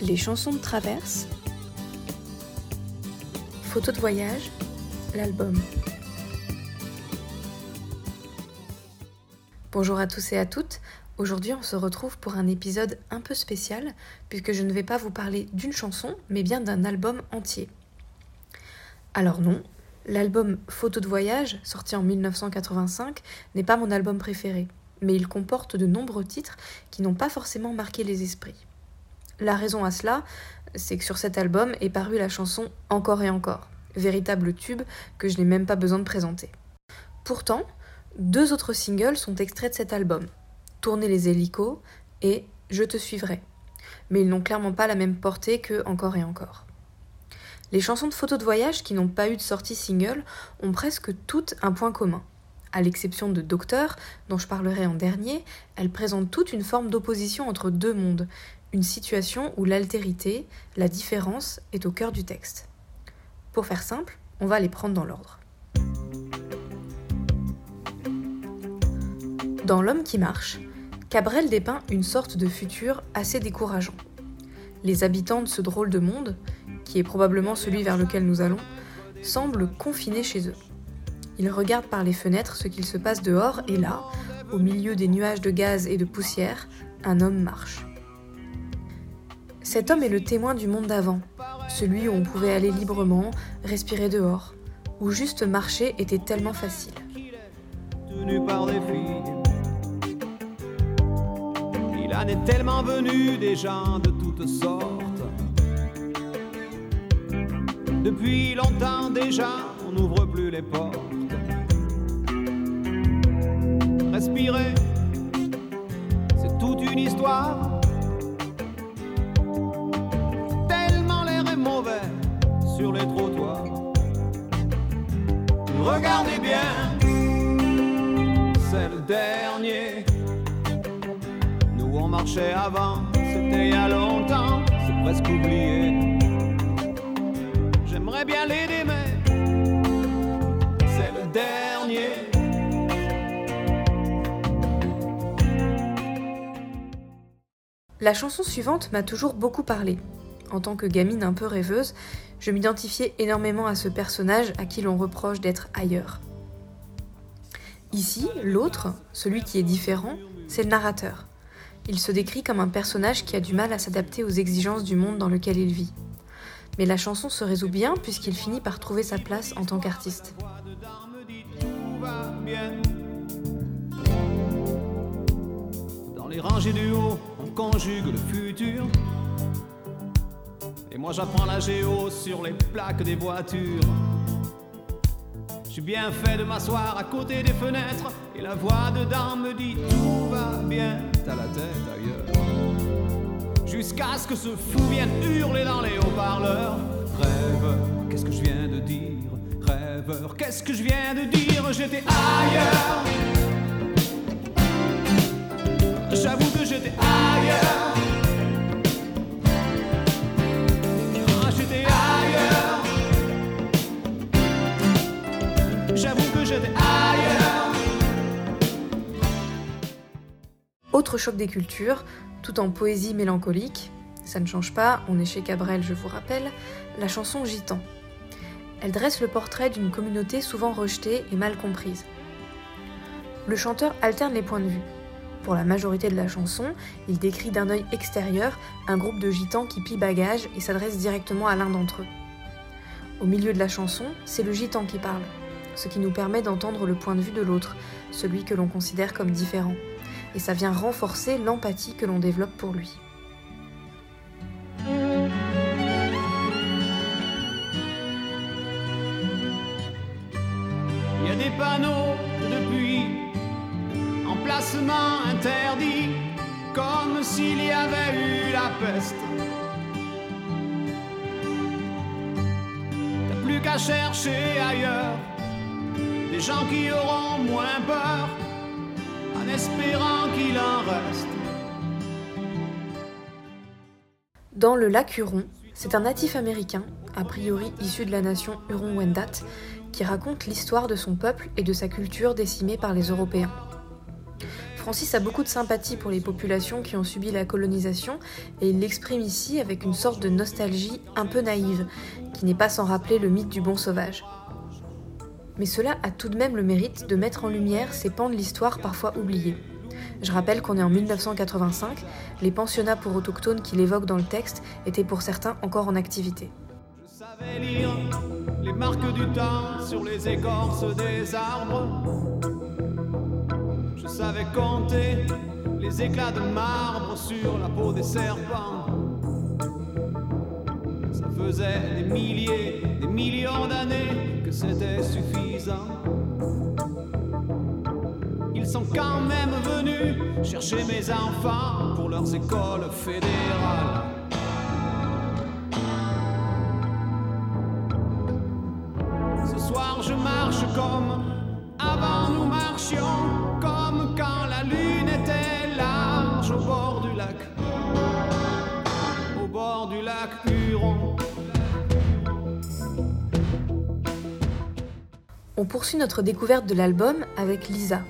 Les chansons de traverse, photos de voyage, l'album. Bonjour à tous et à toutes. Aujourd'hui, on se retrouve pour un épisode un peu spécial, puisque je ne vais pas vous parler d'une chanson, mais bien d'un album entier. Alors non, l'album Photos de voyage, sorti en 1985, n'est pas mon album préféré, mais il comporte de nombreux titres qui n'ont pas forcément marqué les esprits. La raison à cela, c'est que sur cet album est parue la chanson Encore et encore, véritable tube que je n'ai même pas besoin de présenter. Pourtant, deux autres singles sont extraits de cet album, Tourner les hélicos et Je te suivrai. Mais ils n'ont clairement pas la même portée que Encore et encore. Les chansons de photos de voyage qui n'ont pas eu de sortie single ont presque toutes un point commun. À l'exception de Docteur, dont je parlerai en dernier, elles présentent toutes une forme d'opposition entre deux mondes, une situation où l'altérité, la différence, est au cœur du texte. Pour faire simple, on va les prendre dans l'ordre. Dans L'homme qui marche, Cabrel dépeint une sorte de futur assez décourageant. Les habitants de ce drôle de monde, qui est probablement celui vers lequel nous allons, semblent confinés chez eux. Ils regardent par les fenêtres ce qu'il se passe dehors et là, au milieu des nuages de gaz et de poussière, un homme marche. Cet homme est le témoin du monde d'avant, celui où on pouvait aller librement, respirer dehors, où juste marcher était tellement facile. Tenu par des filles. Il en est tellement venu des gens de toutes sortes. Depuis longtemps déjà, on n'ouvre plus les portes. Respirer, c'est toute une histoire. Regardez bien, c'est le dernier. Nous on marchait avant, c'était il y a longtemps, c'est presque oublié. J'aimerais bien l'aider, mais c'est le dernier. La chanson suivante m'a toujours beaucoup parlé. En tant que gamine un peu rêveuse, je m'identifiais énormément à ce personnage à qui l'on reproche d'être ailleurs. Ici, l'autre, celui qui est différent, c'est le narrateur. Il se décrit comme un personnage qui a du mal à s'adapter aux exigences du monde dans lequel il vit. Mais la chanson se résout bien puisqu'il finit par trouver sa place en tant qu'artiste. Et moi j'apprends la géo sur les plaques des voitures. J'ai bien fait de m'asseoir à côté des fenêtres et la voix dedans me dit tout va bien. T'as la tête ailleurs. Jusqu'à ce que ce fou vienne hurler dans les haut-parleurs. Rêveur, qu'est-ce que je viens de dire? Rêveur, qu'est-ce que je viens de dire? J'étais ailleurs. Choc des cultures, tout en poésie mélancolique, ça ne change pas, on est chez Cabrel, je vous rappelle, la chanson Gitan. Elle dresse le portrait d'une communauté souvent rejetée et mal comprise. Le chanteur alterne les points de vue. Pour la majorité de la chanson, il décrit d'un œil extérieur un groupe de gitans qui plient bagages et s'adresse directement à l'un d'entre eux. Au milieu de la chanson, c'est le gitan qui parle, ce qui nous permet d'entendre le point de vue de l'autre, celui que l'on considère comme différent et ça vient renforcer l'empathie que l'on développe pour lui. Il y a des panneaux depuis emplacement interdit, comme s'il y avait eu la peste. T'as plus qu'à chercher ailleurs des gens qui auront moins peur Dans le lac Huron, c'est un natif américain, a priori issu de la nation Huron-Wendat, qui raconte l'histoire de son peuple et de sa culture décimée par les Européens. Francis a beaucoup de sympathie pour les populations qui ont subi la colonisation et il l'exprime ici avec une sorte de nostalgie un peu naïve, qui n'est pas sans rappeler le mythe du bon sauvage. Mais cela a tout de même le mérite de mettre en lumière ces pans de l'histoire parfois oubliés. Je rappelle qu'on est en 1985, les pensionnats pour autochtones qu'il évoque dans le texte étaient pour certains encore en activité. Je savais lire les marques du temps sur les écorces des arbres. Je savais compter les éclats de marbre sur la peau des serpents. Ça faisait des milliers, des millions d'années c'était suffisant. Ils sont quand même venus chercher mes enfants pour leurs écoles fédérales. Ce soir je marche comme avant nous marchions, On poursuit notre découverte de l'album avec Lisa,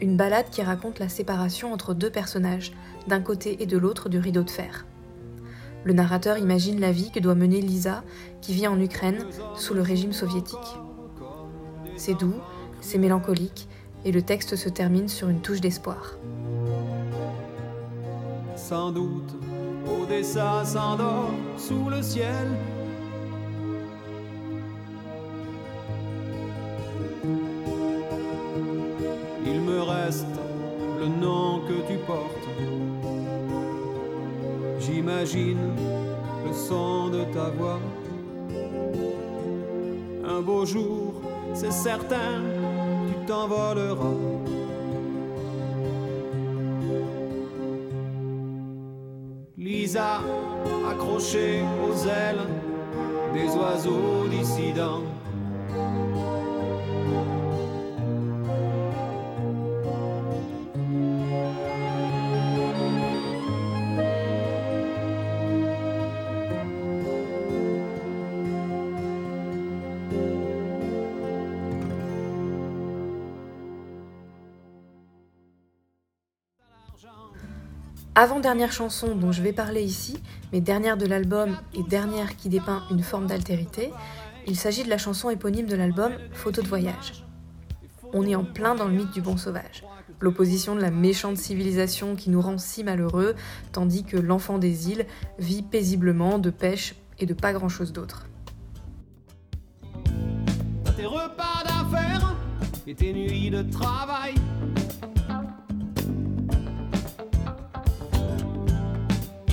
une balade qui raconte la séparation entre deux personnages, d'un côté et de l'autre du rideau de fer. Le narrateur imagine la vie que doit mener Lisa, qui vit en Ukraine sous le régime soviétique. C'est doux, c'est mélancolique, et le texte se termine sur une touche d'espoir. Le son de ta voix. Un beau jour, c'est certain, tu t'envoleras. Lisa, accrochée aux ailes des oiseaux dissidents. Avant-dernière chanson dont je vais parler ici, mais dernière de l'album et dernière qui dépeint une forme d'altérité, il s'agit de la chanson éponyme de l'album Photo de voyage. On est en plein dans le mythe du bon sauvage, l'opposition de la méchante civilisation qui nous rend si malheureux, tandis que l'enfant des îles vit paisiblement de pêche et de pas grand-chose d'autre.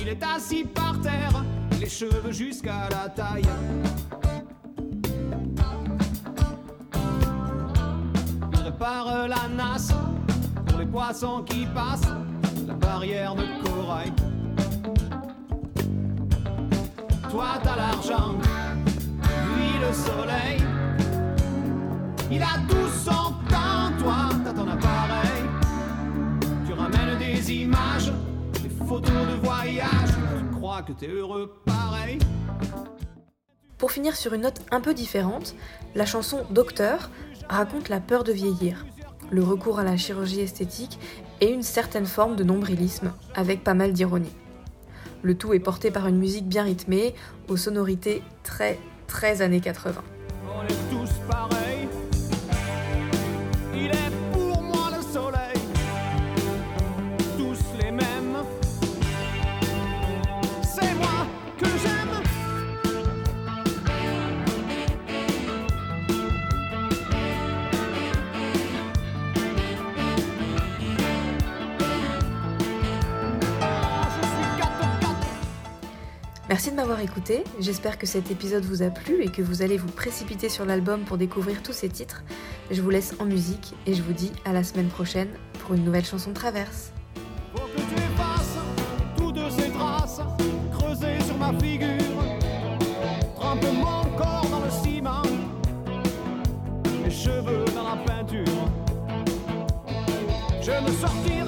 Il est assis par terre, les cheveux jusqu'à la taille. Il répare la nasse pour les poissons qui passent la barrière de corail. Toi t'as l'argent, lui le soleil. Il a tout son temps, toi t'as ton appareil. Photos de voyage. Tu crois que t'es heureux pareil? Pour finir sur une note un peu différente, la chanson Docteur raconte la peur de vieillir, le recours à la chirurgie esthétique et une certaine forme de nombrilisme, avec pas mal d'ironie. Le tout est porté par une musique bien rythmée, aux sonorités très très années 80. Merci de m'avoir écouté, j'espère que cet épisode vous a plu et que vous allez vous précipiter sur l'album pour découvrir tous ces titres. Je vous laisse en musique et je vous dis à la semaine prochaine pour une nouvelle chanson de traverse. Mes cheveux dans la peinture. Je ne sortirai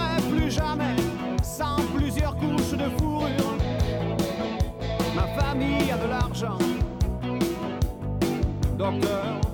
Ma